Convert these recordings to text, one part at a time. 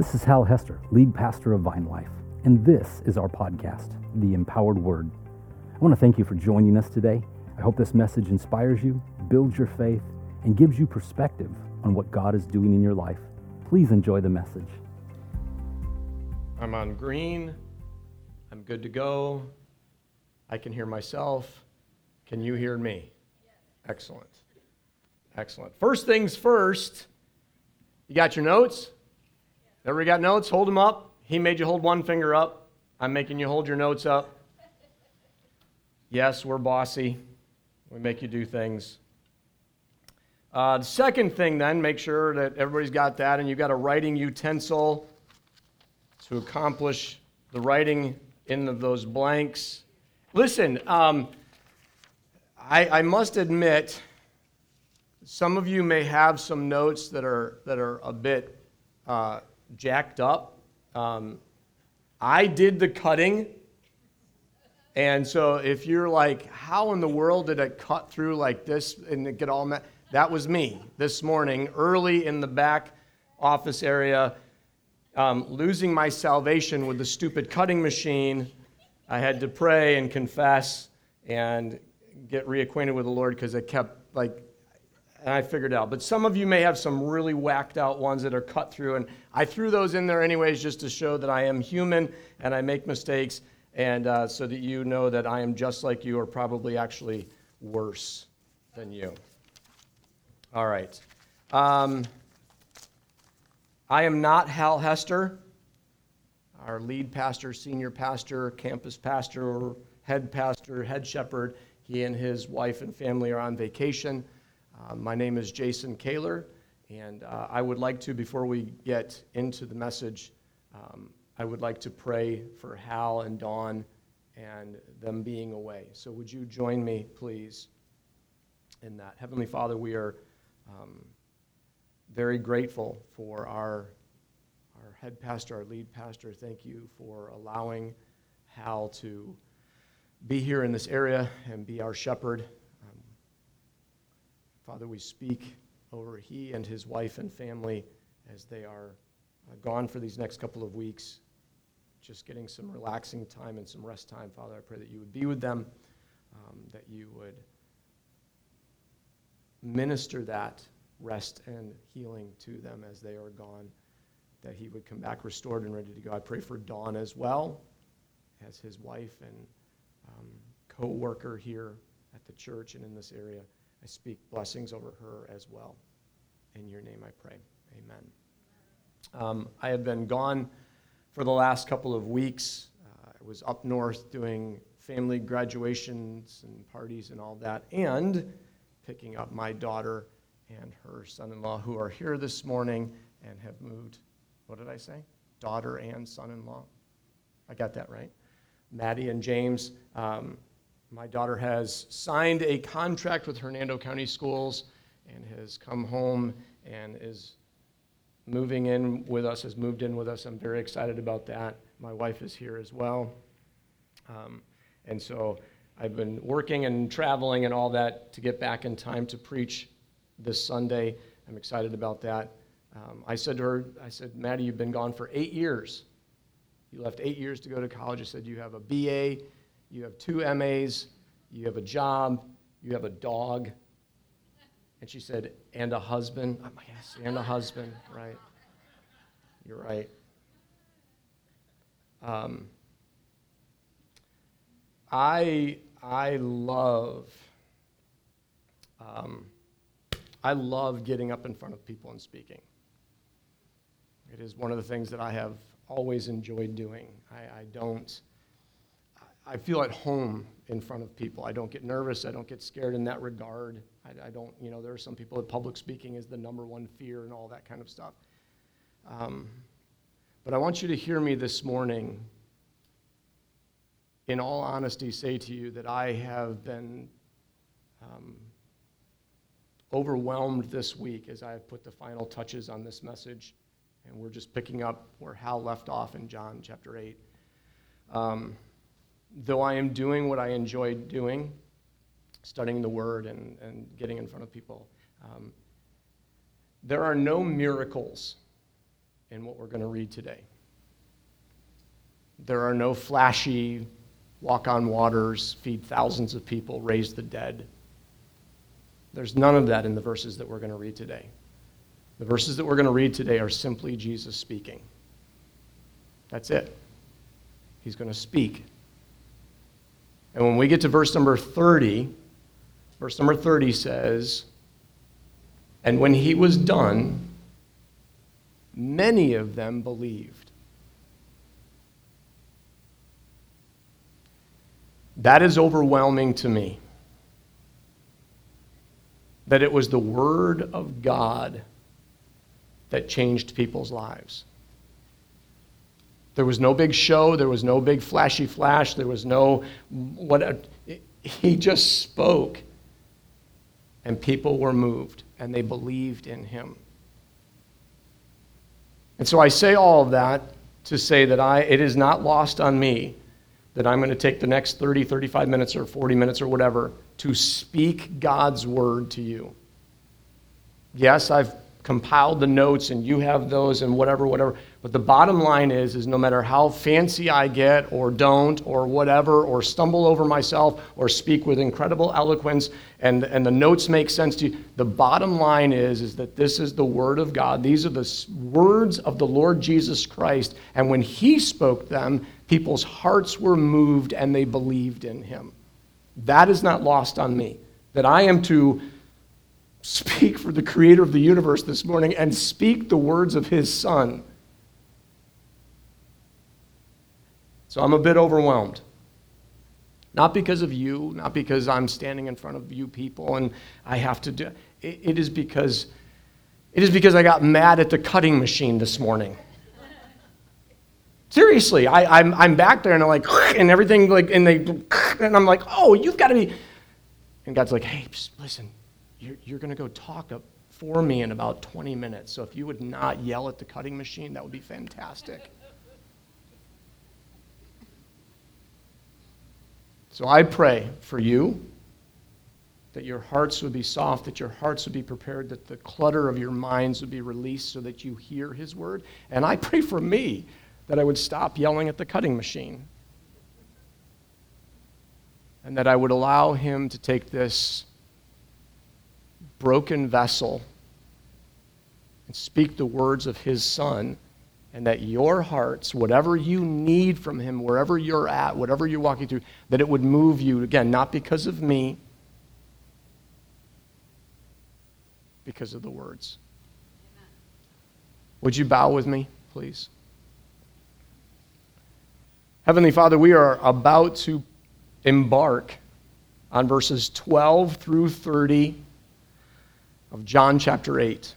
This is Hal Hester, lead pastor of VineLife, and this is our podcast, The Empowered Word. I want to thank you for joining us today. I hope this message inspires you, builds your faith, and gives you perspective on what God is doing in your life. Please enjoy the message. I'm on green. I'm good to go. I can hear myself. Can you hear me? Excellent. Excellent. First things first, you got your notes? Everybody got notes? Hold them up. He made you hold one finger up. I'm making you hold your notes up. Yes, we're bossy. We make you do things. Uh, the second thing, then, make sure that everybody's got that and you've got a writing utensil to accomplish the writing in the, those blanks. Listen, um, I, I must admit, some of you may have some notes that are, that are a bit uh, jacked up. Um, I did the cutting. And so if you're like, how in the world did it cut through like this and get all met? That was me this morning, early in the back office area, um, losing my salvation with the stupid cutting machine. I had to pray and confess and get reacquainted with the Lord because it kept like, and I figured out. But some of you may have some really whacked out ones that are cut through, and I threw those in there anyways just to show that I am human and I make mistakes, and uh, so that you know that I am just like you, or probably actually worse than you. All right. Um, I am not Hal Hester, our lead pastor, senior pastor, campus pastor, head pastor, head shepherd. He and his wife and family are on vacation. Uh, my name is Jason Kaler, and uh, I would like to, before we get into the message, um, I would like to pray for Hal and Dawn and them being away. So, would you join me, please, in that? Heavenly Father, we are um, very grateful for our, our head pastor, our lead pastor. Thank you for allowing Hal to be here in this area and be our shepherd. Father, we speak over he and his wife and family as they are uh, gone for these next couple of weeks, just getting some relaxing time and some rest time. Father, I pray that you would be with them, um, that you would minister that rest and healing to them as they are gone, that he would come back restored and ready to go. I pray for Dawn as well, as his wife and um, co worker here at the church and in this area. I speak blessings over her as well. In your name I pray. Amen. Um, I had been gone for the last couple of weeks. Uh, I was up north doing family graduations and parties and all that, and picking up my daughter and her son in law, who are here this morning and have moved. What did I say? Daughter and son in law. I got that right. Maddie and James. Um, my daughter has signed a contract with Hernando County Schools and has come home and is moving in with us, has moved in with us. I'm very excited about that. My wife is here as well. Um, and so I've been working and traveling and all that to get back in time to preach this Sunday. I'm excited about that. Um, I said to her, I said, Maddie, you've been gone for eight years. You left eight years to go to college. I said, You have a BA, you have two MAs, you have a job, you have a dog. And she said, And a husband. I'm like, Yes, and a husband, right? You're right. Um, I, I love, um, I love getting up in front of people and speaking. It is one of the things that I have always enjoyed doing. I, I don't, I feel at home in front of people. I don't get nervous. I don't get scared in that regard. I, I don't, you know, there are some people that public speaking is the number one fear and all that kind of stuff. Um, but I want you to hear me this morning, in all honesty, say to you that I have been um, overwhelmed this week as I have put the final touches on this message. And we're just picking up where Hal left off in John chapter 8. Um, though I am doing what I enjoy doing, studying the Word and, and getting in front of people, um, there are no miracles in what we're going to read today. There are no flashy walk on waters, feed thousands of people, raise the dead. There's none of that in the verses that we're going to read today. The verses that we're going to read today are simply Jesus speaking. That's it. He's going to speak. And when we get to verse number 30, verse number 30 says, And when he was done, many of them believed. That is overwhelming to me. That it was the Word of God that changed people's lives. There was no big show, there was no big flashy flash, there was no what he just spoke and people were moved and they believed in him. And so I say all of that to say that I it is not lost on me that I'm going to take the next 30, 35 minutes or 40 minutes or whatever to speak God's word to you. Yes, I've compiled the notes and you have those and whatever, whatever. But the bottom line is, is no matter how fancy I get or don't or whatever, or stumble over myself or speak with incredible eloquence and, and the notes make sense to you, the bottom line is, is that this is the word of God. These are the words of the Lord Jesus Christ. And when he spoke them, people's hearts were moved and they believed in him. That is not lost on me. That I am to speak for the creator of the universe this morning and speak the words of his son. So I'm a bit overwhelmed. Not because of you, not because I'm standing in front of you people and I have to do it, it is because it is because I got mad at the cutting machine this morning. Seriously, I, I'm, I'm back there and I'm like, and everything like, and they, and I'm like, oh, you've got to be. And God's like, hey, listen, you're, you're going to go talk for me in about 20 minutes. So if you would not yell at the cutting machine, that would be fantastic. So I pray for you that your hearts would be soft, that your hearts would be prepared, that the clutter of your minds would be released so that you hear his word. And I pray for me that I would stop yelling at the cutting machine and that I would allow him to take this broken vessel and speak the words of his son, and that your hearts, whatever you need from him, wherever you're at, whatever you're walking through, that it would move you, again, not because of me, because of the words. Would you bow with me, please? Heavenly Father, we are about to embark on verses 12 through 30 of John chapter 8.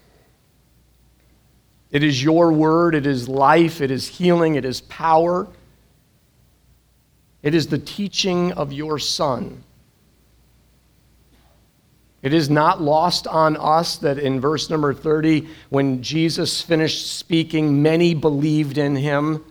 It is your word, it is life, it is healing, it is power. It is the teaching of your Son. It is not lost on us that in verse number 30, when Jesus finished speaking, many believed in him.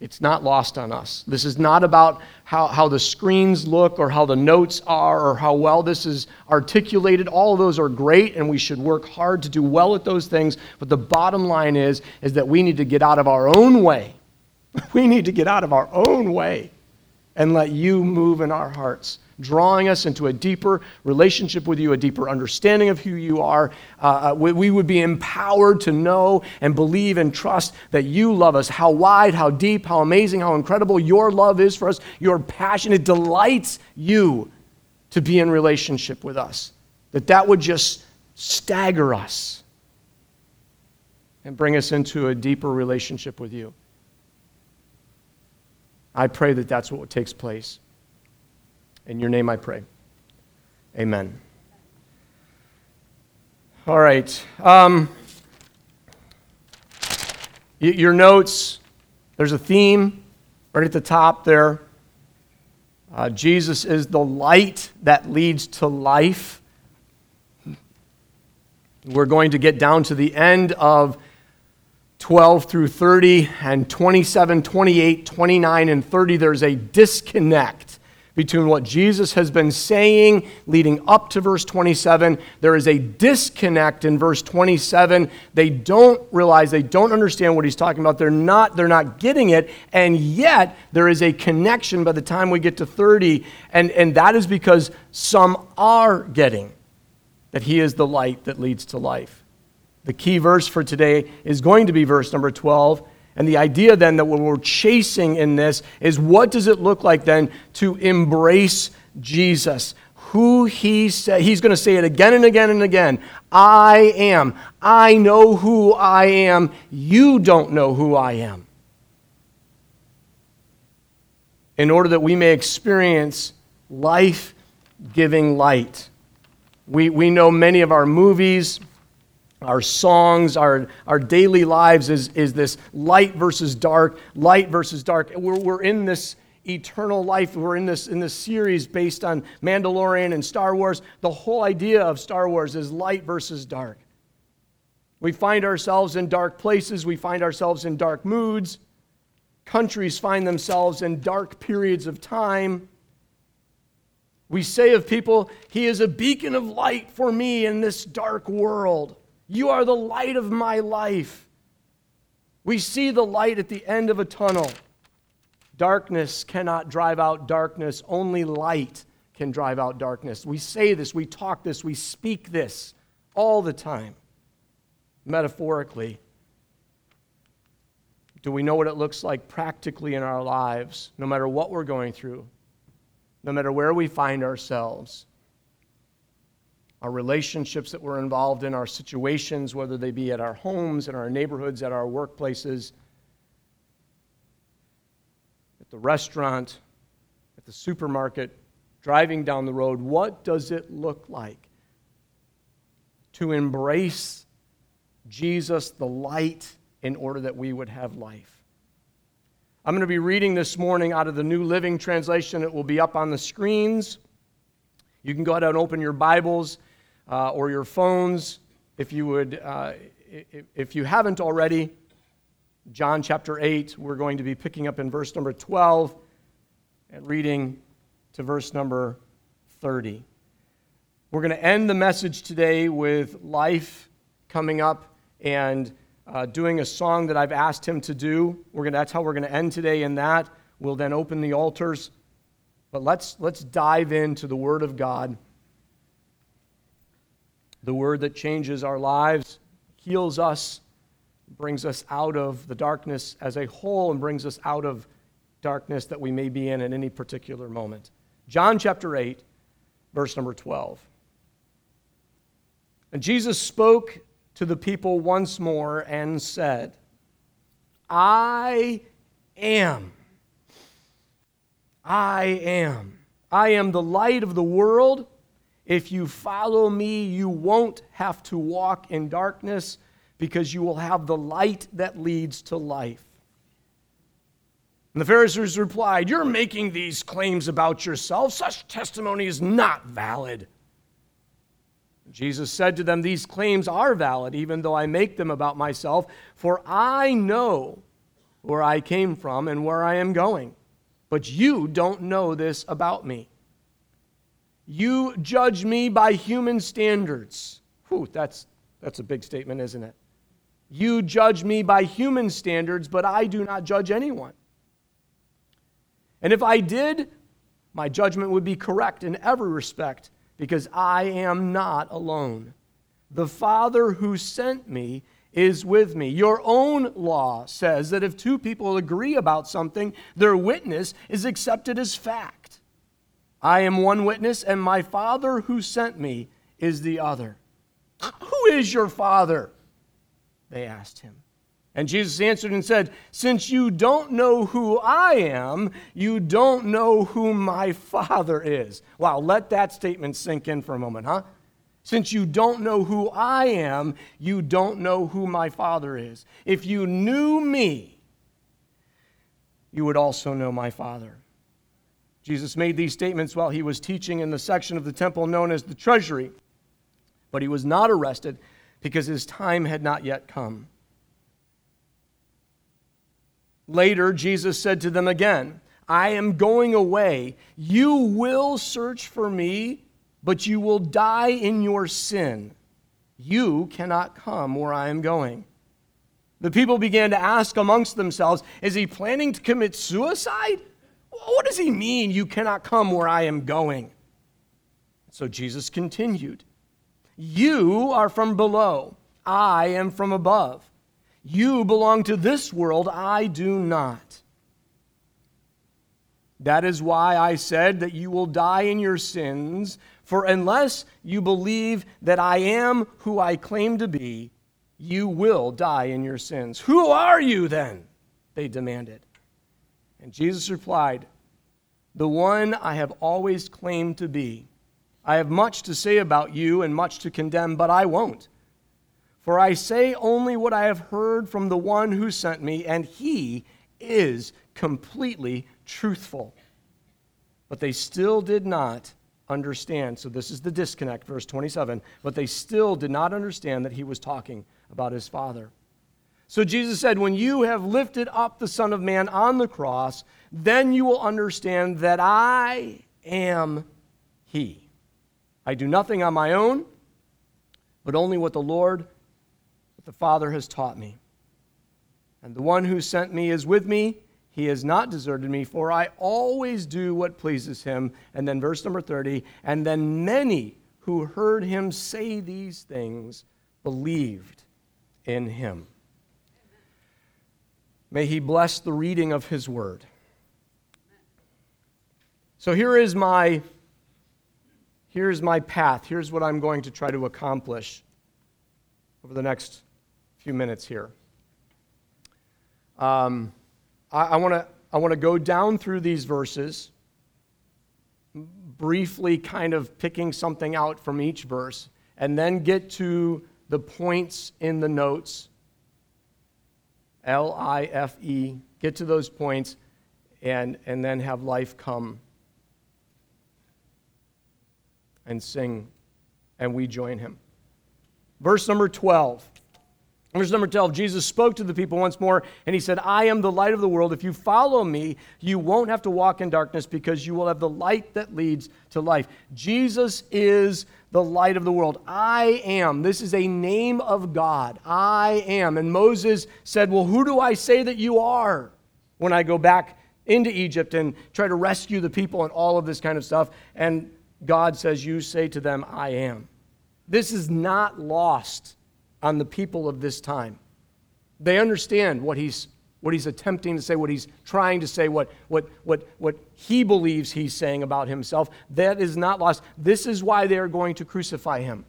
It's not lost on us. This is not about how, how the screens look or how the notes are or how well this is articulated. All of those are great, and we should work hard to do well at those things. But the bottom line is, is that we need to get out of our own way. We need to get out of our own way and let you move in our hearts drawing us into a deeper relationship with you, a deeper understanding of who you are. Uh, uh we would be empowered to know and believe and trust that you love us. How wide, how deep, how amazing, how incredible your love is for us. Your passion, it delights you to be in relationship with us. That that would just stagger us and bring us into a deeper relationship with you. I pray that that's what takes place. In your name I pray. Amen. All right. Um, your notes, there's a theme right at the top there. Uh, Jesus is the light that leads to life. We're going to get down to the end of 12 through 30 and 27, 28, 29, and 30. There's a disconnect between what Jesus has been saying leading up to verse 27. There is a disconnect in verse 27. They don't realize, they don't understand what he's talking about. They're not, they're not getting it. And yet, there is a connection by the time we get to 30. And, and that is because some are getting that he is the light that leads to life. The key verse for today is going to be verse number 12. And the idea then that what we're chasing in this is what does it look like then to embrace Jesus? Who he said, he's going to say it again and again and again. I am. I know who I am. You don't know who I am. In order that we may experience life giving light. We, we know many of our movies, our songs, our, our daily lives is, is this light versus dark, light versus dark. We're, we're in this eternal life. We're in this, in this series based on Mandalorian and Star Wars. The whole idea of Star Wars is light versus dark. We find ourselves in dark places, we find ourselves in dark moods. Countries find themselves in dark periods of time. We say of people, He is a beacon of light for me in this dark world. You are the light of my life. We see the light at the end of a tunnel. Darkness cannot drive out darkness, only light can drive out darkness. We say this, we talk this, we speak this all the time, metaphorically. Do we know what it looks like practically in our lives, no matter what we're going through, no matter where we find ourselves? Our relationships that we're involved in, our situations, whether they be at our homes, in our neighborhoods, at our workplaces, at the restaurant, at the supermarket, driving down the road. What does it look like to embrace Jesus, the light, in order that we would have life? I'm going to be reading this morning out of the New Living Translation. It will be up on the screens. You can go ahead and open your Bibles uh, or your phones, if you would, uh, if you haven't already, John chapter 8, we're going to be picking up in verse number 12 and reading to verse number 30. We're going to end the message today with life coming up and uh, doing a song that I've asked him to do. We're gonna, that's how we're going to end today in that. We'll then open the altars. But let's, let's dive into the Word of God the word that changes our lives, heals us, brings us out of the darkness as a whole, and brings us out of darkness that we may be in at any particular moment. John chapter 8, verse number 12. And Jesus spoke to the people once more and said, I am. I am. I am the light of the world. If you follow me, you won't have to walk in darkness because you will have the light that leads to life. And the Pharisees replied, You're making these claims about yourself. Such testimony is not valid. Jesus said to them, These claims are valid, even though I make them about myself, for I know where I came from and where I am going. But you don't know this about me. You judge me by human standards. Whew, that's, that's a big statement, isn't it? You judge me by human standards, but I do not judge anyone. And if I did, my judgment would be correct in every respect because I am not alone. The Father who sent me is with me. Your own law says that if two people agree about something, their witness is accepted as fact. I am one witness, and my Father who sent me is the other. Who is your Father? They asked him. And Jesus answered and said, Since you don't know who I am, you don't know who my Father is. Wow, let that statement sink in for a moment, huh? Since you don't know who I am, you don't know who my Father is. If you knew me, you would also know my Father. Jesus made these statements while he was teaching in the section of the temple known as the treasury, but he was not arrested because his time had not yet come. Later, Jesus said to them again, I am going away. You will search for me, but you will die in your sin. You cannot come where I am going. The people began to ask amongst themselves, Is he planning to commit suicide? What does he mean, you cannot come where I am going? So Jesus continued, You are from below, I am from above. You belong to this world, I do not. That is why I said that you will die in your sins, for unless you believe that I am who I claim to be, you will die in your sins. Who are you then? They demanded. And Jesus replied, The one I have always claimed to be. I have much to say about you and much to condemn, but I won't. For I say only what I have heard from the one who sent me, and he is completely truthful. But they still did not understand. So this is the disconnect, verse 27. But they still did not understand that he was talking about his Father. So Jesus said, When you have lifted up the Son of Man on the cross, then you will understand that I am He. I do nothing on my own, but only what the Lord, what the Father has taught me. And the one who sent me is with me. He has not deserted me, for I always do what pleases him. And then, verse number 30 and then many who heard him say these things believed in him. May he bless the reading of his word. So here is my here's my path. Here's what I'm going to try to accomplish over the next few minutes here. Um, I, I want to I want to go down through these verses, briefly kind of picking something out from each verse, and then get to the points in the notes L I F E, get to those points, and, and then have life come and sing, and we join him. Verse number 12. Verse number 12, Jesus spoke to the people once more, and he said, I am the light of the world. If you follow me, you won't have to walk in darkness because you will have the light that leads to life. Jesus is the light of the world. I am. This is a name of God. I am. And Moses said, Well, who do I say that you are when I go back into Egypt and try to rescue the people and all of this kind of stuff? And God says, You say to them, I am. This is not lost on the people of this time. They understand what he's what he's attempting to say, what he's trying to say, what, what, what, what he believes he's saying about himself, that is not lost. This is why they are going to crucify him.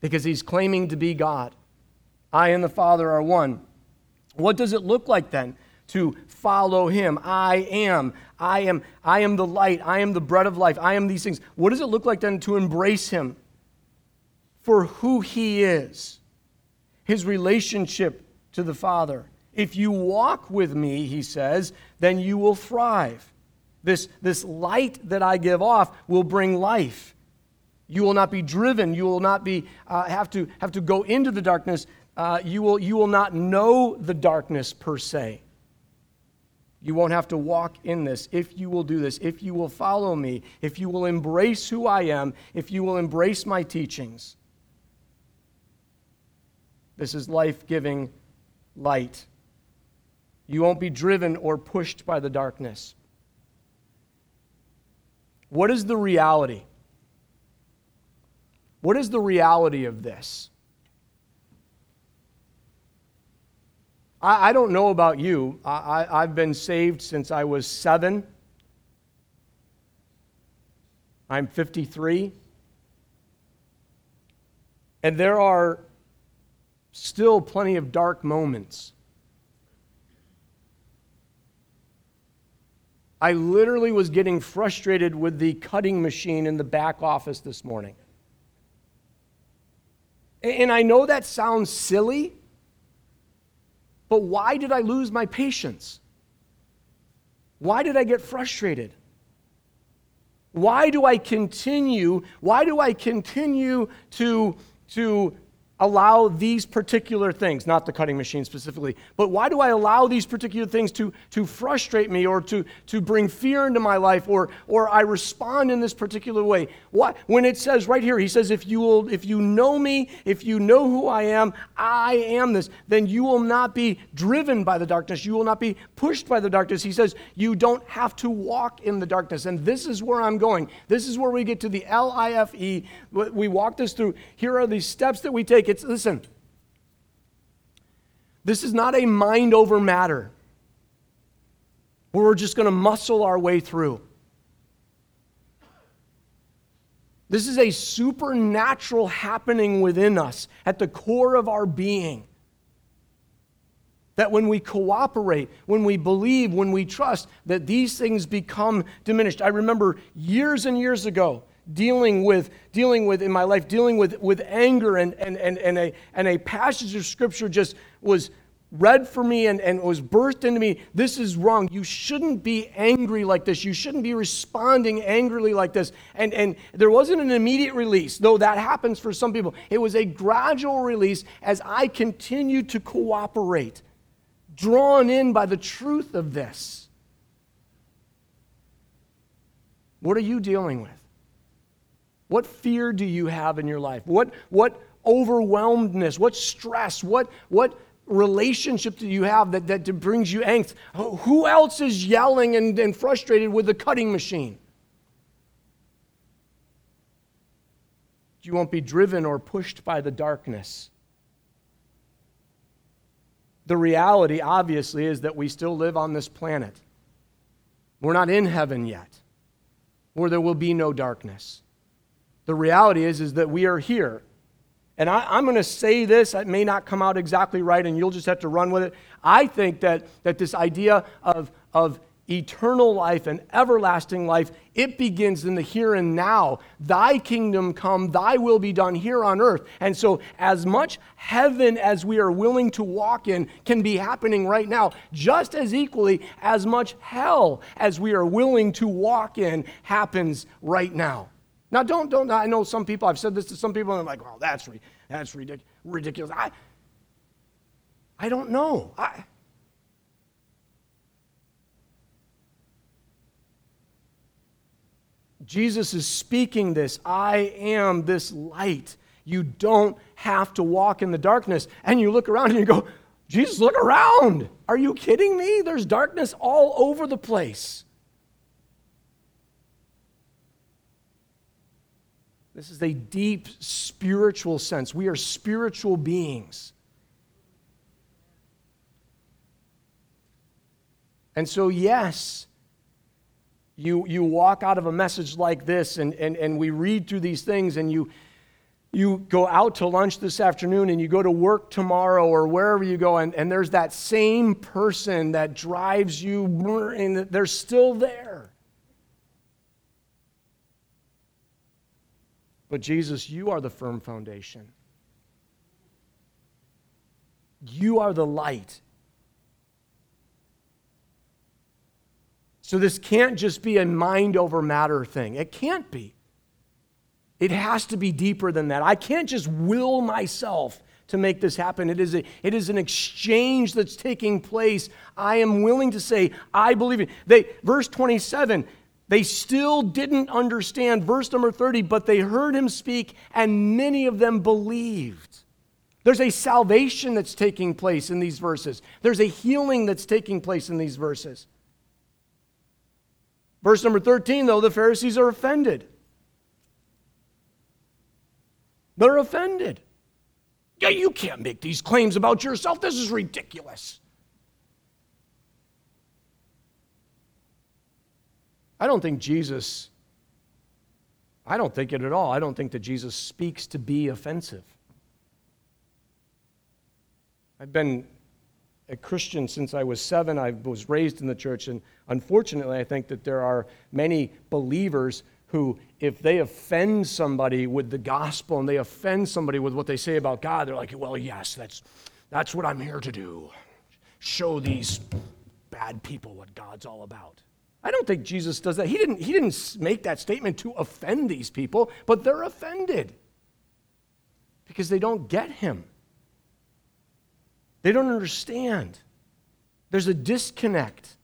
Because he's claiming to be God. I and the Father are one. What does it look like then to follow him? I am. I am. I am the light. I am the bread of life. I am these things. What does it look like then to embrace him for who he is? His relationship to the Father if you walk with me, he says, then you will thrive. This, this light that I give off will bring life. You will not be driven. You will not be, uh, have, to, have to go into the darkness. Uh, you, will, you will not know the darkness per se. You won't have to walk in this if you will do this, if you will follow me, if you will embrace who I am, if you will embrace my teachings. This is life giving light. You won't be driven or pushed by the darkness. What is the reality? What is the reality of this? I, I don't know about you. I, I, I've been saved since I was seven. I'm 53. And there are still plenty of dark moments I literally was getting frustrated with the cutting machine in the back office this morning. And I know that sounds silly, but why did I lose my patience? Why did I get frustrated? Why do I continue? Why do I continue to, to allow these particular things, not the cutting machine specifically, but why do I allow these particular things to, to frustrate me or to, to bring fear into my life or, or I respond in this particular way? What, when it says right here, he says, if you, will, if you know me, if you know who I am, I am this, then you will not be driven by the darkness. You will not be pushed by the darkness. He says, you don't have to walk in the darkness. And this is where I'm going. This is where we get to the L I F E. We walk this through. Here are these steps that we take it's, listen, this is not a mind over matter where we're just going to muscle our way through. This is a supernatural happening within us at the core of our being. That when we cooperate, when we believe, when we trust, that these things become diminished. I remember years and years ago, dealing with, dealing with in my life, dealing with, with anger, and, and, and, and, a, and a passage of scripture just was read for me and, and was birthed into me. This is wrong. You shouldn't be angry like this. You shouldn't be responding angrily like this. And, and there wasn't an immediate release, though that happens for some people. It was a gradual release as I continued to cooperate, drawn in by the truth of this. What are you dealing with? What fear do you have in your life? What, what overwhelmedness? What stress? What, what relationship do you have that, that brings you angst? Who else is yelling and, and frustrated with the cutting machine? You won't be driven or pushed by the darkness. The reality, obviously, is that we still live on this planet. We're not in heaven yet, where there will be no darkness. The reality is, is that we are here. And I, am going to say this, it may not come out exactly right, and you'll just have to run with it. I think that, that this idea of, of eternal life and everlasting life, it begins in the here and now. Thy kingdom come, thy will be done here on earth. And so, as much heaven as we are willing to walk in can be happening right now, just as equally as much hell as we are willing to walk in happens right now. Now, don't, don't, I know some people, I've said this to some people, and they're like, well, that's, that's ridic- ridiculous. I, I don't know. I, Jesus is speaking this I am this light. You don't have to walk in the darkness. And you look around and you go, Jesus, look around. Are you kidding me? There's darkness all over the place. This is a deep spiritual sense. We are spiritual beings. And so, yes, you, you walk out of a message like this, and, and, and we read through these things, and you, you go out to lunch this afternoon, and you go to work tomorrow, or wherever you go, and, and there's that same person that drives you, and they're still there. But Jesus, you are the firm foundation. You are the light. So this can't just be a mind over matter thing. It can't be. It has to be deeper than that. I can't just will myself to make this happen. It is, a, it is an exchange that's taking place. I am willing to say, I believe it. They, verse 27 they still didn't understand verse number 30, but they heard him speak, and many of them believed. There's a salvation that's taking place in these verses, there's a healing that's taking place in these verses. Verse number 13, though, the Pharisees are offended. They're offended. Yeah, you can't make these claims about yourself. This is ridiculous. I don't think Jesus, I don't think it at all. I don't think that Jesus speaks to be offensive. I've been a Christian since I was seven. I was raised in the church, and unfortunately, I think that there are many believers who, if they offend somebody with the gospel and they offend somebody with what they say about God, they're like, well, yes, that's, that's what I'm here to do. Show these bad people what God's all about. I don't think Jesus does that. He didn't, he didn't make that statement to offend these people, but they're offended. because they don't get him. They don't understand. There's a disconnect.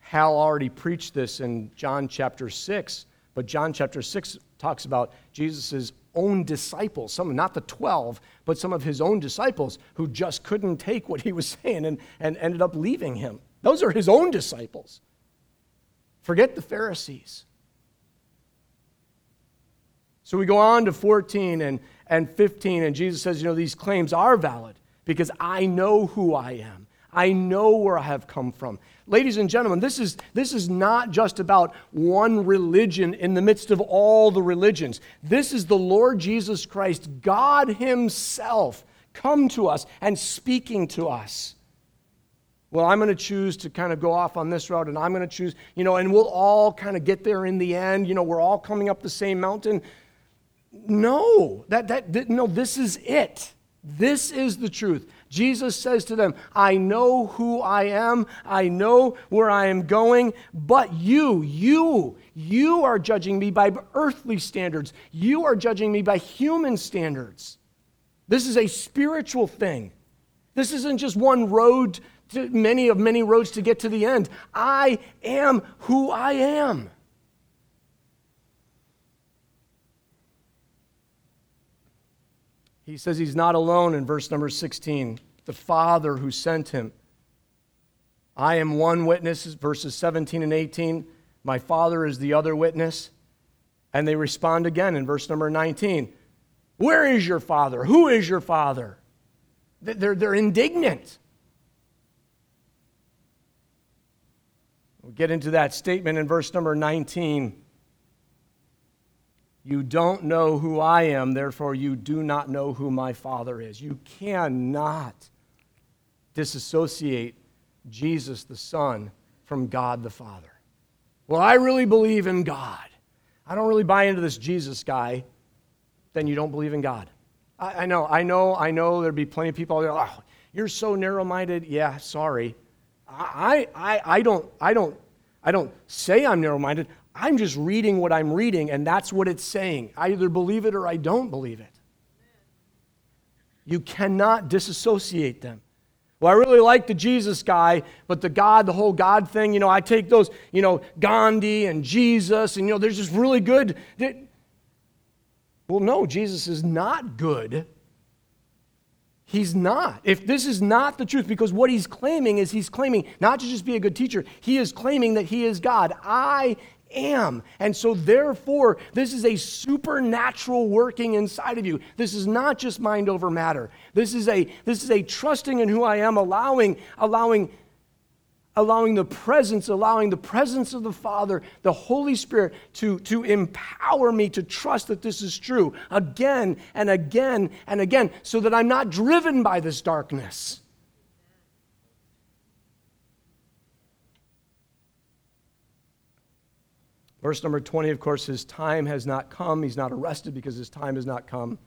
Hal already preached this in John chapter 6, but John chapter 6 talks about Jesus' own disciples, some not the 12, but some of his own disciples who just couldn't take what he was saying and, and ended up leaving him. Those are his own disciples. Forget the Pharisees. So we go on to 14 and, and 15, and Jesus says, You know, these claims are valid because I know who I am. I know where I have come from. Ladies and gentlemen, this is, this is not just about one religion in the midst of all the religions. This is the Lord Jesus Christ, God Himself, come to us and speaking to us. Well, I'm going to choose to kind of go off on this route, and I'm going to choose, you know, and we'll all kind of get there in the end. You know, we're all coming up the same mountain. No, that, that, no, this is it. This is the truth. Jesus says to them, I know who I am, I know where I am going, but you, you, you are judging me by earthly standards. You are judging me by human standards. This is a spiritual thing. This isn't just one road to many of many roads to get to the end. I am who I am. He says he's not alone in verse number 16. The Father who sent him. I am one witness, verses 17 and 18. My Father is the other witness. And they respond again in verse number 19. Where is your Father? Who is your Father? They're, they're indignant. We get into that statement in verse number 19. You don't know who I am, therefore you do not know who my Father is. You cannot disassociate Jesus the Son from God the Father. Well, I really believe in God. I don't really buy into this Jesus guy. Then you don't believe in God. I, I know, I know, I know there'd be plenty of people out there, oh, you're so narrow minded. Yeah, sorry. I, I, I, don't, I, don't, I don't say I'm narrow minded. I'm just reading what I'm reading, and that's what it's saying. I either believe it or I don't believe it. You cannot disassociate them. Well, I really like the Jesus guy, but the God, the whole God thing, you know, I take those, you know, Gandhi and Jesus, and, you know, they're just really good. Well, no, Jesus is not good. He's not. If this is not the truth, because what he's claiming is he's claiming not to just be a good teacher, he is claiming that he is God. I am. And so, therefore, this is a supernatural working inside of you. This is not just mind over matter. This is a, this is a trusting in who I am, allowing, allowing, allowing the presence, allowing the presence of the Father, the Holy Spirit to, to empower me to trust that this is true again and again and again so that I'm not driven by this darkness. Verse number 20, of course, his time has not come. He's not arrested because his time has not come.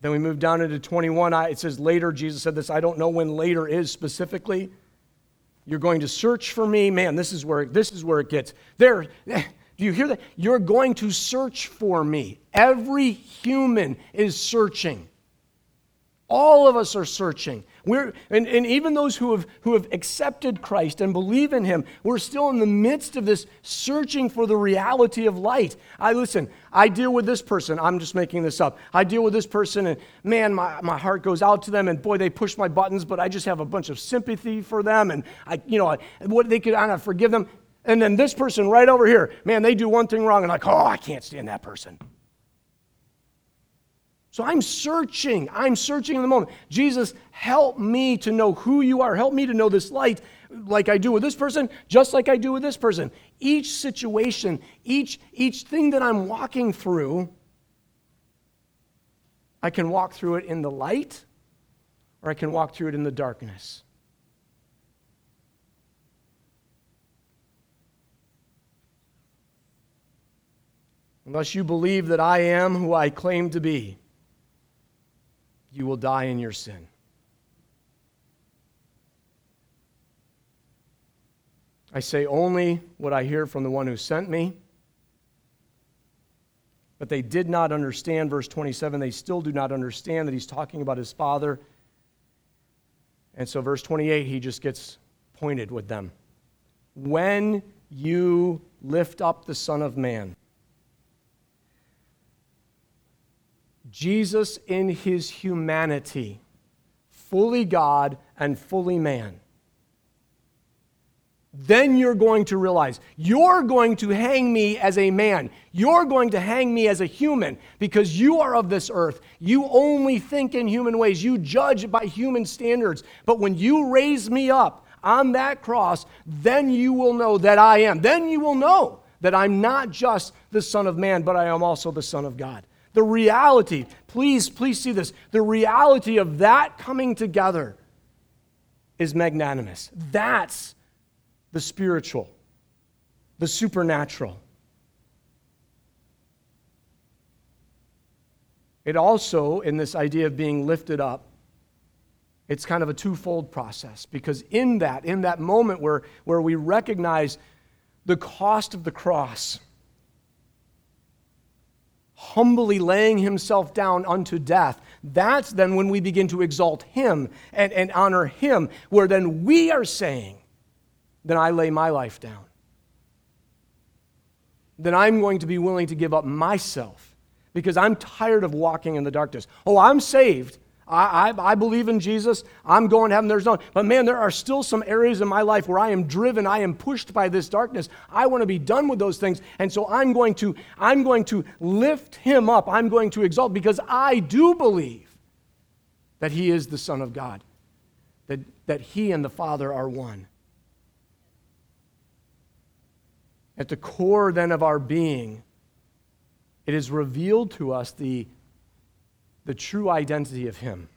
Then we move down into 21. It says, Later, Jesus said this. I don't know when later is specifically. You're going to search for me. Man, this is where, this is where it gets. There, do you hear that? You're going to search for me. Every human is searching. All of us are searching. We're, and, and even those who have, who have accepted Christ and believe in Him, we're still in the midst of this searching for the reality of light. I listen, I deal with this person. I'm just making this up. I deal with this person, and man, my, my heart goes out to them, and boy, they push my buttons, but I just have a bunch of sympathy for them, and I, you know, I, what they could, I forgive them. And then this person right over here, man, they do one thing wrong, and like, oh, I can't stand that person. So I'm searching. I'm searching in the moment. Jesus, help me to know who you are. Help me to know this light like I do with this person, just like I do with this person. Each situation, each, each thing that I'm walking through, I can walk through it in the light or I can walk through it in the darkness. Unless you believe that I am who I claim to be you will die in your sin. I say only what I hear from the one who sent me. But they did not understand, verse 27, they still do not understand that he's talking about his Father. And so, verse 28, he just gets pointed with them. When you lift up the Son of Man, Jesus in his humanity, fully God and fully man, then you're going to realize you're going to hang me as a man. You're going to hang me as a human because you are of this earth. You only think in human ways. You judge by human standards. But when you raise me up on that cross, then you will know that I am. Then you will know that I'm not just the Son of Man, but I am also the Son of God. The reality, please, please see this. The reality of that coming together is magnanimous. That's the spiritual, the supernatural. It also, in this idea of being lifted up, it's kind of a twofold process because in that, in that moment where, where we recognize the cost of the cross, humbly laying himself down unto death, that's then when we begin to exalt him and, and honor him, where then we are saying, then I lay my life down. Then I'm going to be willing to give up myself because I'm tired of walking in the darkness. Oh, I'm saved. I, I, I, believe in Jesus. I'm going to heaven. There's no, but man, there are still some areas in my life where I am driven. I am pushed by this darkness. I want to be done with those things, and so I'm going to, I'm going to lift him up. I'm going to exalt because I do believe that he is the Son of God, that, that he and the Father are one. At the core, then, of our being, it is revealed to us the, the true identity of Him.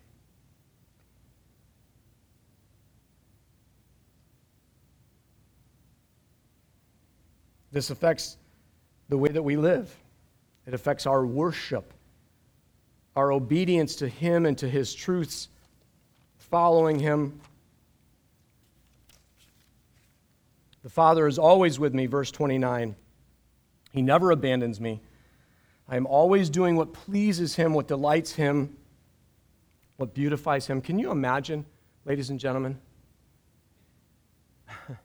This affects the way that we live. It affects our worship, our obedience to Him and to His truths, following Him. The Father is always with me, verse 29. He never abandons me. I am always doing what pleases Him, what delights Him, what beautifies Him. Can you imagine, ladies and gentlemen?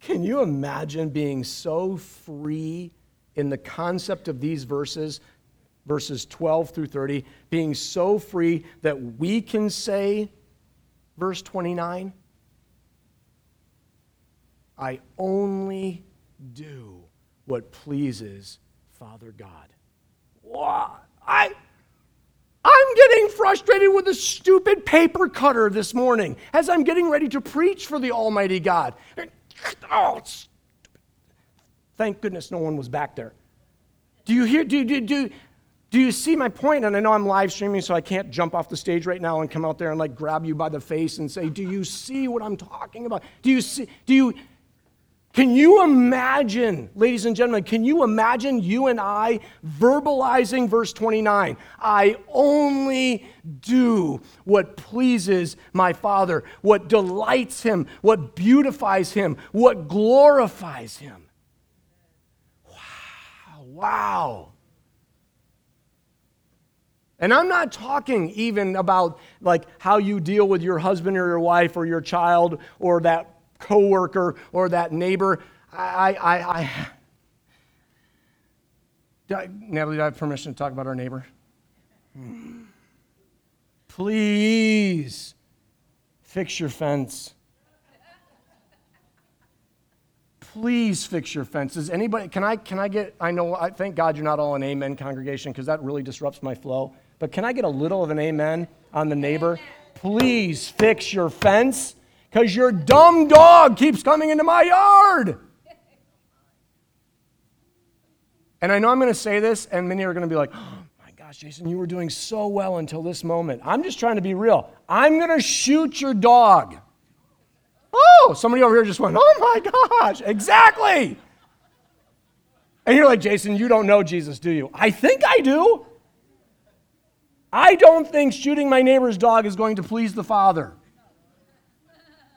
Can you imagine being so free in the concept of these verses, verses 12 through 30, being so free that we can say, verse 29? I only do what pleases Father God. I, I'm getting frustrated with a stupid paper cutter this morning as I'm getting ready to preach for the Almighty God. Oh, thank goodness no one was back there. Do you hear? Do, do, do, do you see my point? And I know I'm live streaming, so I can't jump off the stage right now and come out there and like grab you by the face and say, Do you see what I'm talking about? Do you see? Do you? Can you imagine, ladies and gentlemen, can you imagine you and I verbalizing verse 29? I only do what pleases my Father, what delights him, what beautifies him, what glorifies him. Wow, wow. And I'm not talking even about like how you deal with your husband or your wife or your child or that coworker or that neighbor. I, I, I, I, Natalie, do I have permission to talk about our neighbor? Hmm. Please fix your fence. Please fix your fences. Anybody, can I, can I get, I know, I thank God you're not all an amen congregation because that really disrupts my flow. But can I get a little of an amen on the neighbor? Please fix your fence because your dumb dog keeps coming into my yard. And I know I'm going to say this, and many are going to be like, oh my gosh, Jason, you were doing so well until this moment. I'm just trying to be real. I'm going to shoot your dog. Oh, somebody over here just went, oh my gosh, exactly. And you're like, Jason, you don't know Jesus, do you? I think I do. I don't think shooting my neighbor's dog is going to please the Father.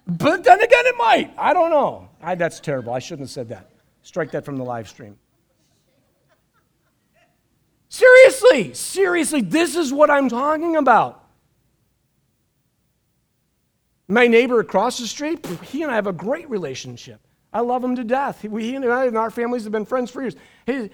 But then again, it might. I don't know. I, that's terrible. I shouldn't have said that. Strike that from the live stream. Seriously, seriously, this is what I'm talking about. My neighbor across the street, he and I have a great relationship. I love him to death. We, he and I and our families have been friends for years. His,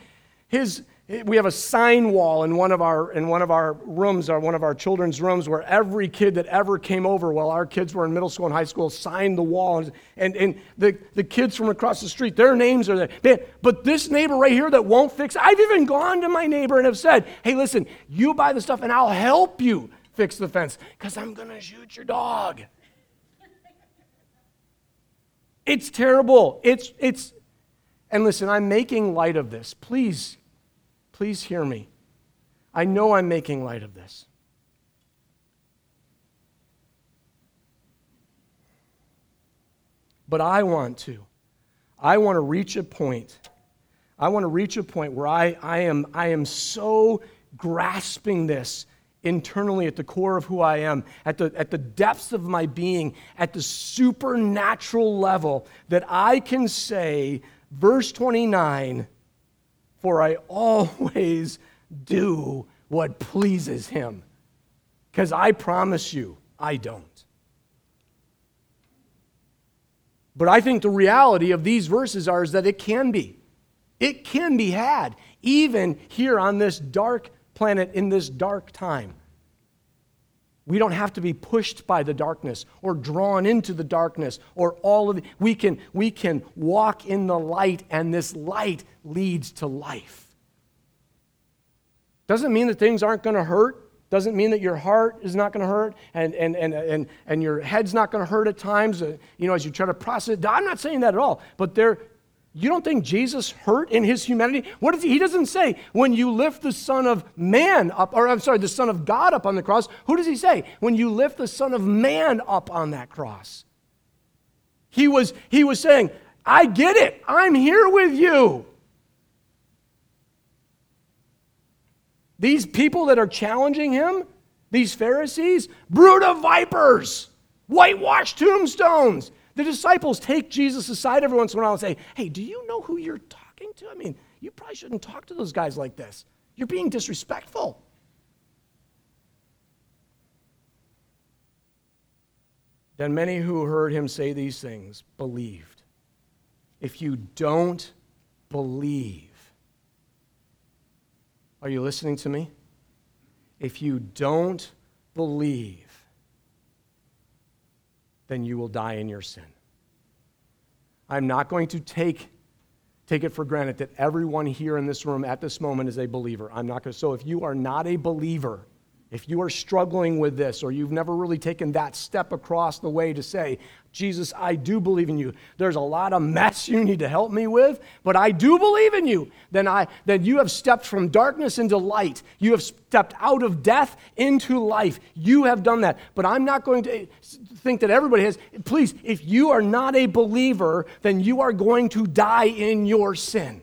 his, we have a sign wall in one of our in one of our rooms or one of our children's rooms where every kid that ever came over while our kids were in middle school and high school signed the wall. And, and, and the, the kids from across the street their names are there. Man, but this neighbor right here that won't fix i've even gone to my neighbor and have said hey listen you buy the stuff and i'll help you fix the fence because i'm going to shoot your dog. It's terrible. It's it's and listen i'm making light of this. Please Please hear me. I know I'm making light of this. But I want to. I want to reach a point. I want to reach a point where I, I, am, I am so grasping this internally at the core of who I am, at the, at the depths of my being, at the supernatural level, that I can say, verse 29, for I always do what pleases him. Because I promise you, I don't. But I think the reality of these verses are is that it can be. It can be had, even here on this dark planet in this dark time. We don't have to be pushed by the darkness or drawn into the darkness or all of. We can, we can walk in the light, and this light leads to life. Doesn't mean that things aren't going to hurt. Doesn't mean that your heart is not going to hurt and, and, and, and, and your head's not going to hurt at times, uh, you know, as you try to process it. I'm not saying that at all. But there, you don't think Jesus hurt in his humanity? What he, he doesn't say, when you lift the Son of Man up, or I'm sorry, the Son of God up on the cross. Who does he say? When you lift the Son of Man up on that cross. He was, he was saying, I get it. I'm here with you. These people that are challenging him, these Pharisees, brood of vipers, whitewashed tombstones. The disciples take Jesus aside every once in a while and say, Hey, do you know who you're talking to? I mean, you probably shouldn't talk to those guys like this. You're being disrespectful. Then many who heard him say these things believed. If you don't believe, are you listening to me? If you don't believe, then you will die in your sin. I'm not going to take, take it for granted that everyone here in this room at this moment is a believer. I'm not going to. So if you are not a believer, if you are struggling with this or you've never really taken that step across the way to say, Jesus, I do believe in you. There's a lot of mess you need to help me with, but I do believe in you. Then I then you have stepped from darkness into light. You have stepped out of death into life. You have done that. But I'm not going to eh, think that everybody has. Please, if you are not a believer, then you are going to die in your sin.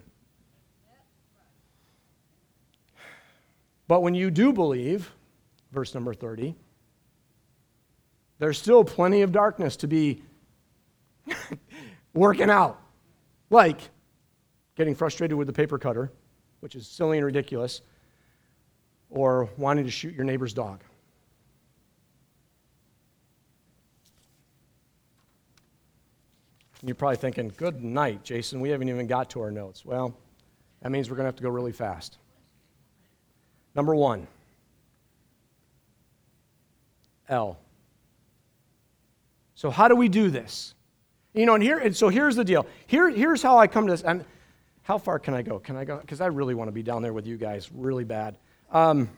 But when you do believe, verse number 30. There's still plenty of darkness to be working out. Like getting frustrated with the paper cutter, which is silly and ridiculous, or wanting to shoot your neighbor's dog. You're probably thinking, good night, Jason. We haven't even got to our notes. Well, that means we're going to have to go really fast. Number one. L. So, how do we do this? You know, and here, and so here's the deal. Here, here's how I come to this. And how far can I go? Can I go? Because I really want to be down there with you guys really bad. Um,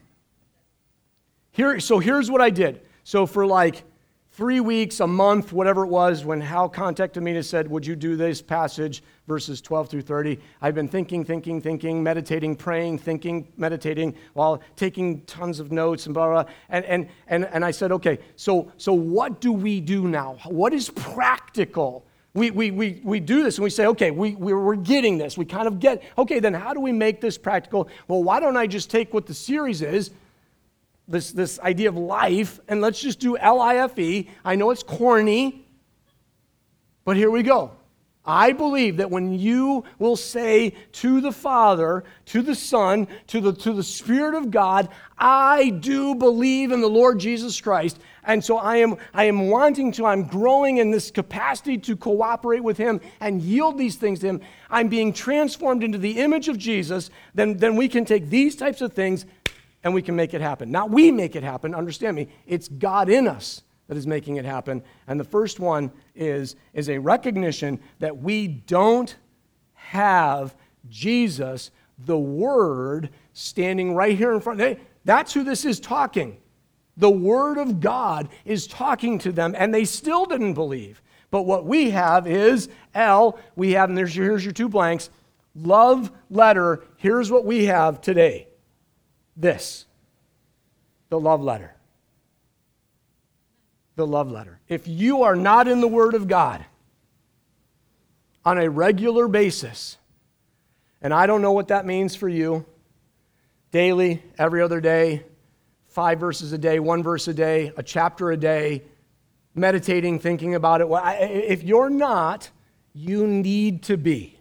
here, so here's what I did. So for like three weeks, a month, whatever it was, when Hal contacted me and said, Would you do this passage, verses 12 through 30? I've been thinking, thinking, thinking, meditating, praying, thinking, meditating, while taking tons of notes and blah, blah, blah. And, and, and, and I said, Okay, so, so what do we do now? What is practical? We, we, we, we do this and we say, okay, we, we're getting this. We kind of get, okay, then how do we make this practical? Well, why don't I just take what the series is this, this idea of life, and let's just do L I F E. I know it's corny, but here we go. I believe that when you will say to the Father, to the Son, to the, to the Spirit of God, I do believe in the Lord Jesus Christ, and so I am, I am wanting to, I'm growing in this capacity to cooperate with Him and yield these things to Him. I'm being transformed into the image of Jesus, then, then we can take these types of things and we can make it happen. Not we make it happen, understand me. It's God in us that is making it happen. And the first one is, is a recognition that we don't have Jesus, the Word, standing right here in front. Of them. That's who this is talking. The Word of God is talking to them, and they still didn't believe. But what we have is L, we have, and there's your, here's your two blanks, love letter. Here's what we have today this the love letter the love letter. If you are not in the Word of God on a regular basis, and I don't know what that means for you, daily, every other day, five verses a day, one verse a day, a chapter a day, meditating, thinking about it. If you're not, you need to be.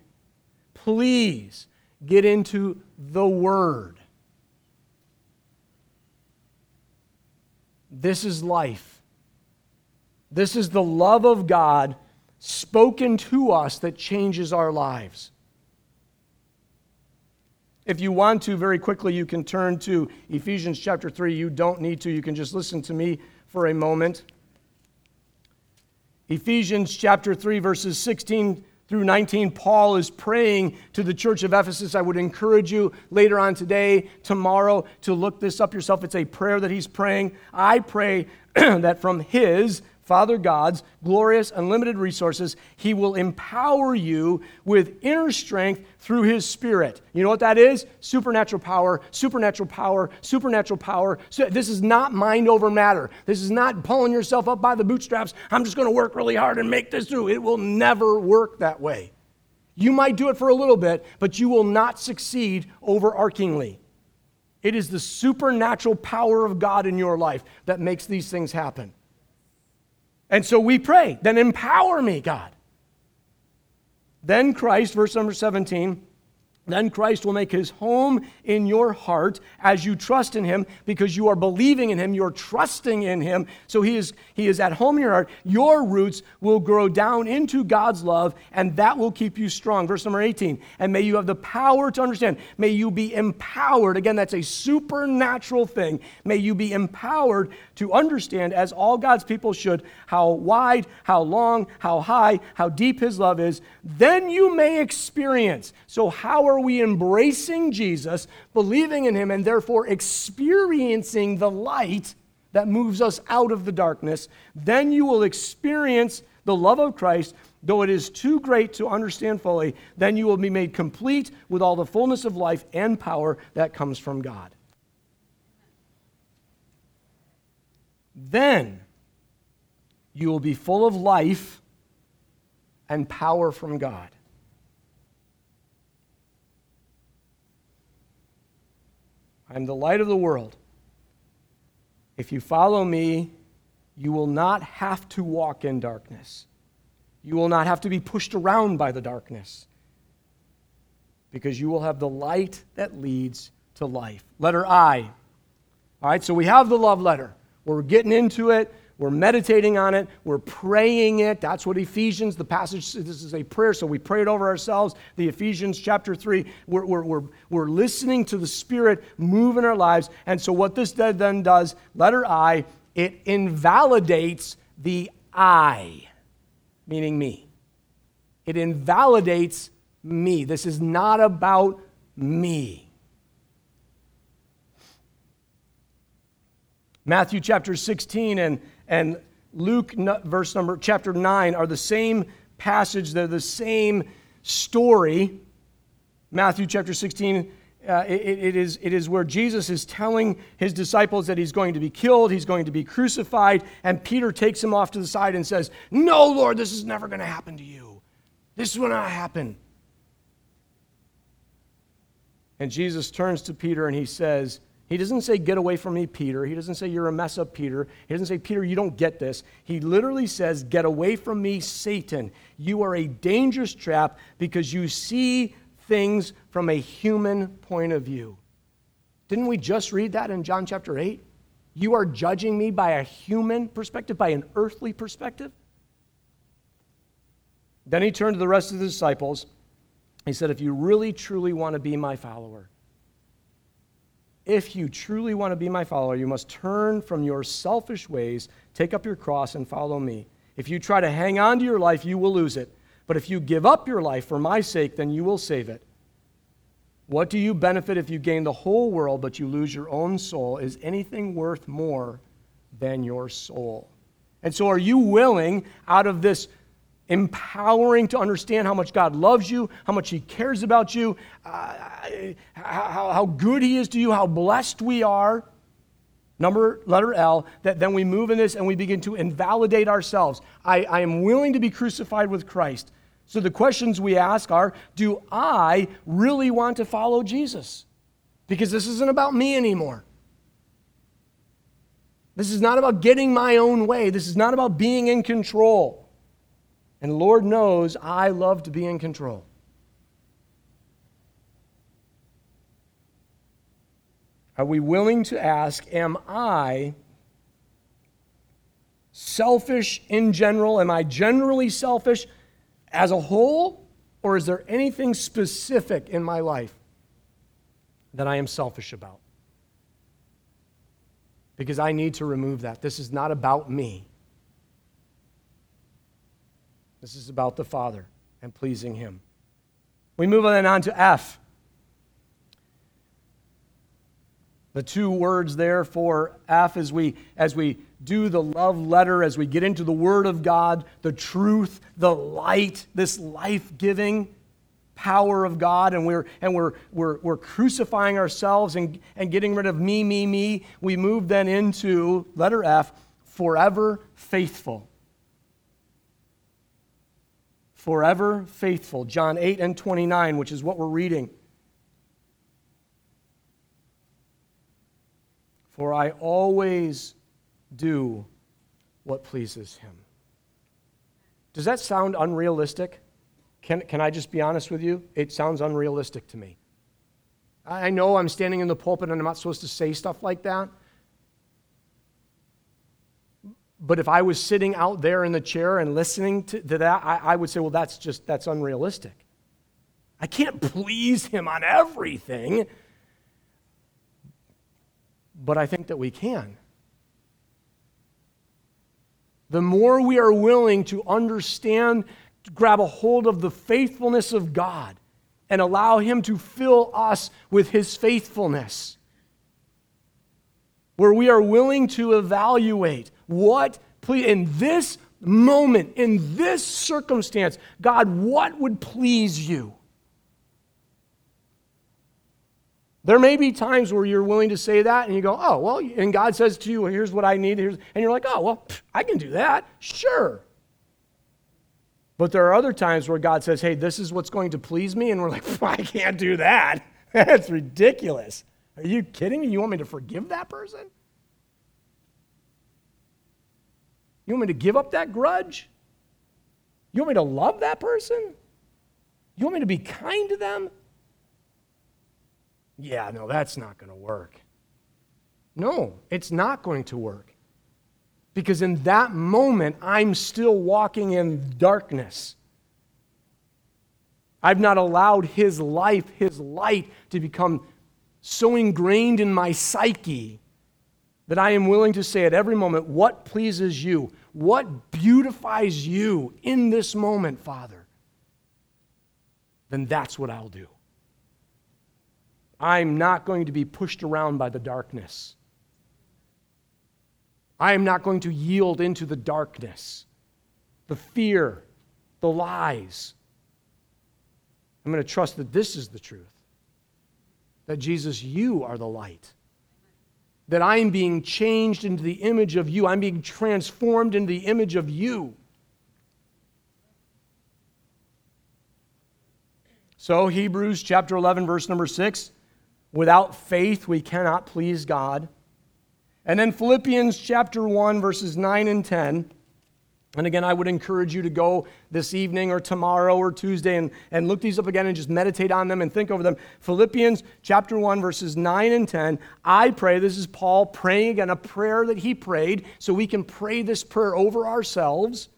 Please get into the Word. This is life. This is the love of God spoken to us that changes our lives. If you want to, very quickly, you can turn to Ephesians chapter 3. You don't need to, you can just listen to me for a moment. Ephesians chapter 3, verses 16 through 19, Paul is praying to the church of Ephesus. I would encourage you later on today, tomorrow, to look this up yourself. It's a prayer that he's praying. I pray that from his Father God's glorious, unlimited resources, He will empower you with inner strength through His Spirit. You know what that is? Supernatural power, supernatural power, supernatural power. So this is not mind over matter. This is not pulling yourself up by the bootstraps. I'm just going to work really hard and make this through. It will never work that way. You might do it for a little bit, but you will not succeed overarchingly. It is the supernatural power of God in your life that makes these things happen. And so we pray, then empower me, God. Then Christ, verse number 17, then Christ will make his home in your heart as you trust in him because you are believing in him, you're trusting in him. So he is, he is at home in your heart. Your roots will grow down into God's love, and that will keep you strong. Verse number 18. And may you have the power to understand. May you be empowered. Again, that's a supernatural thing. May you be empowered to understand, as all God's people should, how wide, how long, how high, how deep his love is. Then you may experience. So, how are we embracing Jesus, believing in him, and therefore experiencing the light that moves us out of the darkness, then you will experience the love of Christ. Though it is too great to understand fully, then you will be made complete with all the fullness of life and power that comes from God. Then you will be full of life and power from God. I'm the light of the world. If you follow me, you will not have to walk in darkness. You will not have to be pushed around by the darkness because you will have the light that leads to life. Letter I. All right, so we have the love letter. We're getting into it. We're meditating on it. We're praying it. That's what Ephesians, the passage, this is a prayer, so we pray it over ourselves. The Ephesians chapter 3, we're, we're, we're, we're listening to the Spirit move in our lives. And so, what this then does, letter I, it invalidates the I, meaning me. It invalidates me. This is not about me. Matthew chapter 16 and and Luke verse number chapter 9 are the same passage, they're the same story. Matthew chapter 16 uh, it, it, is, it is where Jesus is telling his disciples that he's going to be killed, he's going to be crucified, and Peter takes him off to the side and says, No, Lord, this is never going to happen to you. This will not happen. And Jesus turns to Peter and he says, He doesn't say, Get away from me, Peter. He doesn't say, You're a mess up, Peter. He doesn't say, Peter, you don't get this. He literally says, Get away from me, Satan. You are a dangerous trap because you see things from a human point of view. Didn't we just read that in John chapter 8? You are judging me by a human perspective, by an earthly perspective? Then he turned to the rest of the disciples. He said, If you really, truly want to be my follower, if you truly want to be my follower, you must turn from your selfish ways, take up your cross, and follow me. If you try to hang on to your life, you will lose it. But if you give up your life for my sake, then you will save it. What do you benefit if you gain the whole world, but you lose your own soul? Is anything worth more than your soul? And so, are you willing, out of this empowering to understand how much God loves you, how much He cares about you, uh, how, how good He is to you, how blessed we are. Number, letter L, that then we move in this and we begin to invalidate ourselves. I, I am willing to be crucified with Christ. So the questions we ask are Do I really want to follow Jesus? Because this isn't about me anymore. This is not about getting my own way. This is not about being in control. And Lord knows I love to be in control. Are we willing to ask, Am I selfish in general? Am I generally selfish as a whole? Or is there anything specific in my life that I am selfish about? Because I need to remove that. This is not about me. This is about the Father and pleasing Him. We move on on to F. The two words there for F as we, as we do the love letter, as we get into the Word of God, the truth, the light, this life giving power of God, and we're, and we're, we're, we're crucifying ourselves and, and getting rid of me, me, me. We move then into letter F, forever faithful forever faithful. John 8 and 29, which is what we're reading. For I always do what pleases him. Does that sound unrealistic? Can, can I just be honest with you? It sounds unrealistic to me. I know I'm standing in the pulpit and I'm not supposed to say stuff like that. But if I was sitting out there in the chair and listening to, to that, I, I would say, well, that's just, that's unrealistic. I can't please him on everything. But I think that we can. The more we are willing to understand, to grab a hold of the faithfulness of God and allow Him to fill us with His faithfulness, where we are willing to evaluate what, please, in this moment, in this circumstance, God, what would please you? There may be times where you're willing to say that and you go, oh, well, and God says to you, here's what I need. Here's, and you're like, oh, well, I can do that. Sure. But there are other times where God says, hey, this is what's going to please me. And we're like, I can't do that. That's ridiculous. Are you kidding me? You want me to forgive that person? You want me to give up that grudge? You want me to love that person? You want me to be kind to them? Yeah, no, that's not going to work. No, it's not going to work. Because in that moment, I'm still walking in darkness. I've not allowed His life, His light to become so ingrained in my psyche that I am willing to say at every moment, What pleases you? what beautifies you in this moment, Father, then that's what I'll do. I'm not going to be pushed around by the darkness. I am not going to yield into the darkness, the fear, the lies. I'm going to trust that this is the truth. That Jesus, you are the light that I am being changed into the image of you. I'm being transformed into the image of you. So, Hebrews chapter 11, verse number 6 Without faith, we cannot please God. And then Philippians chapter 1, verses 9 and 10. And again, I would encourage you to go this evening or tomorrow or Tuesday and, and look these up again and just meditate on them and think over them. Philippians chapter 1, verses 9 and 10. I pray, this is Paul praying again, a prayer that he prayed, so we can pray this prayer over ourselves.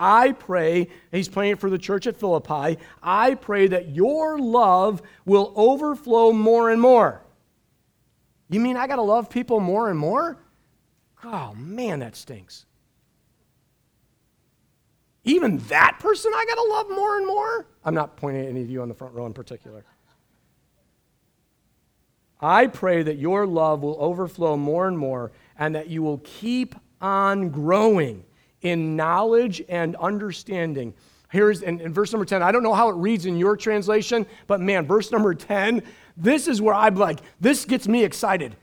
I pray, he's praying for the church at Philippi, I pray that your love will overflow more and more. You mean I got to love people more and more? Oh, man, that stinks. Even that person I got to love more and more? I'm not pointing at any of you on the front row in particular. I pray that your love will overflow more and more and that you will keep on growing in knowledge and understanding. Here's in, in, verse number 10. I don't know how it reads in your translation, but man, verse number 10, this is where I'm like, this gets me excited.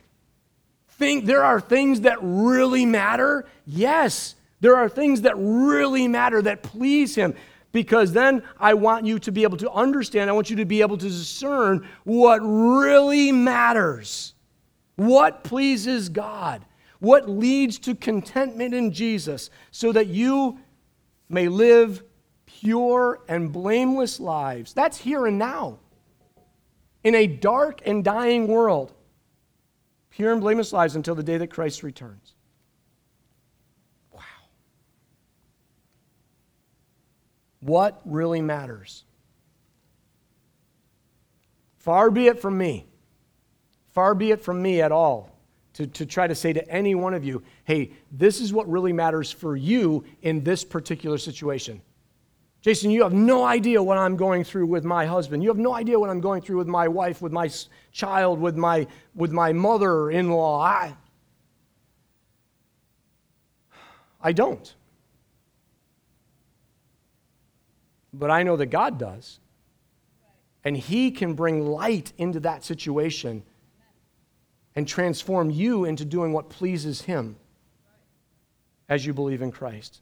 Think there are things that really matter? Yes, there are things that really matter that please Him. Because then I want you to be able to understand, I want you to be able to discern what really matters, what pleases God what leads to contentment in Jesus, so that you may live pure and blameless lives. That's here and now. In a dark and dying world, pure and blameless lives until the day that Christ returns. What really matters? Far be it from me, far be it from me at all to, to try to say to any one of you, hey, this is what really matters for you in this particular situation. Jason, you have no idea what I'm going through with my husband. You have no idea what I'm going through with my wife, with my child, with my, with my mother in law. I, I don't. But I know that God does. And He can bring light into that situation and transform you into doing what pleases Him as you believe in Christ.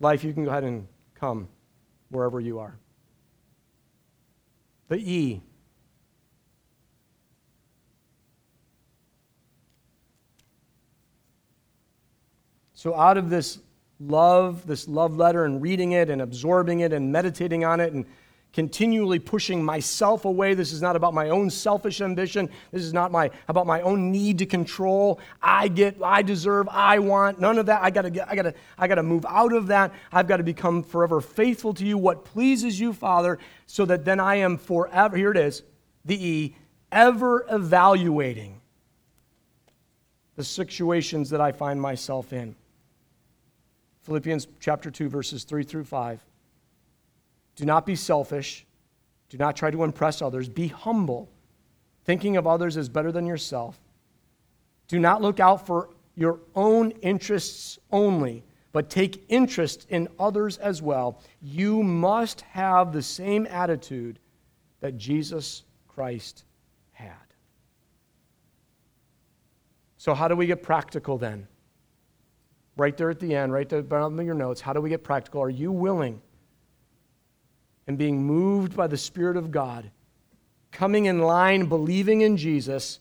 Life, you can go ahead and come wherever you are. The E. So, out of this love, this love letter, and reading it and absorbing it and meditating on it and continually pushing myself away. This is not about my own selfish ambition. This is not my, about my own need to control. I get, I deserve, I want. None of that. I gotta I gotta, I gotta move out of that. I've got to become forever faithful to you, what pleases you, Father, so that then I am forever, here it is, the E, ever evaluating the situations that I find myself in. Philippians chapter 2, verses 3 through 5. Do not be selfish. Do not try to impress others. Be humble, thinking of others as better than yourself. Do not look out for your own interests only, but take interest in others as well. You must have the same attitude that Jesus Christ had. So, how do we get practical then? Right there at the end, right there at the bottom of your notes, how do we get practical? Are you willing? and being moved by the Spirit of God, coming in line, believing in Jesus,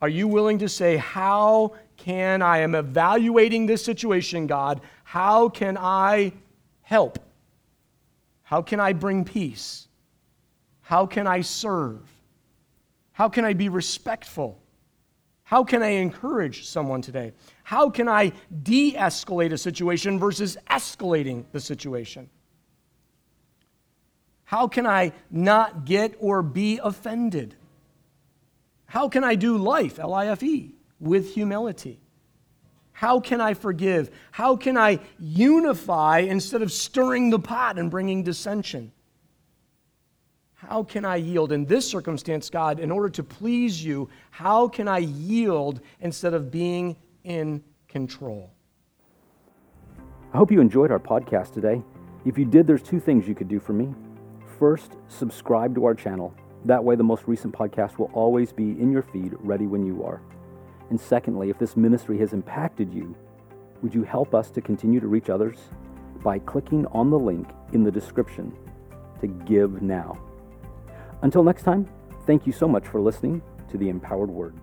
are you willing to say, How can I, am evaluating this situation, God, how can I help? How can I bring peace? How can I serve? How can I be respectful? How can I encourage someone today? How can I de escalate a situation versus escalating the situation? How can I not get or be offended? How can I do life, L I F E, with humility? How can I forgive? How can I unify instead of stirring the pot and bringing dissension? How can I yield? In this circumstance, God, in order to please you, how can I yield instead of being in control? I hope you enjoyed our podcast today. If you did, there's two things you could do for me. First, subscribe to our channel. That way, the most recent podcast will always be in your feed, ready when you are. And secondly, if this ministry has impacted you, would you help us to continue to reach others by clicking on the link in the description to give now? Until next time, Thank you so much for listening to the Empowered Word.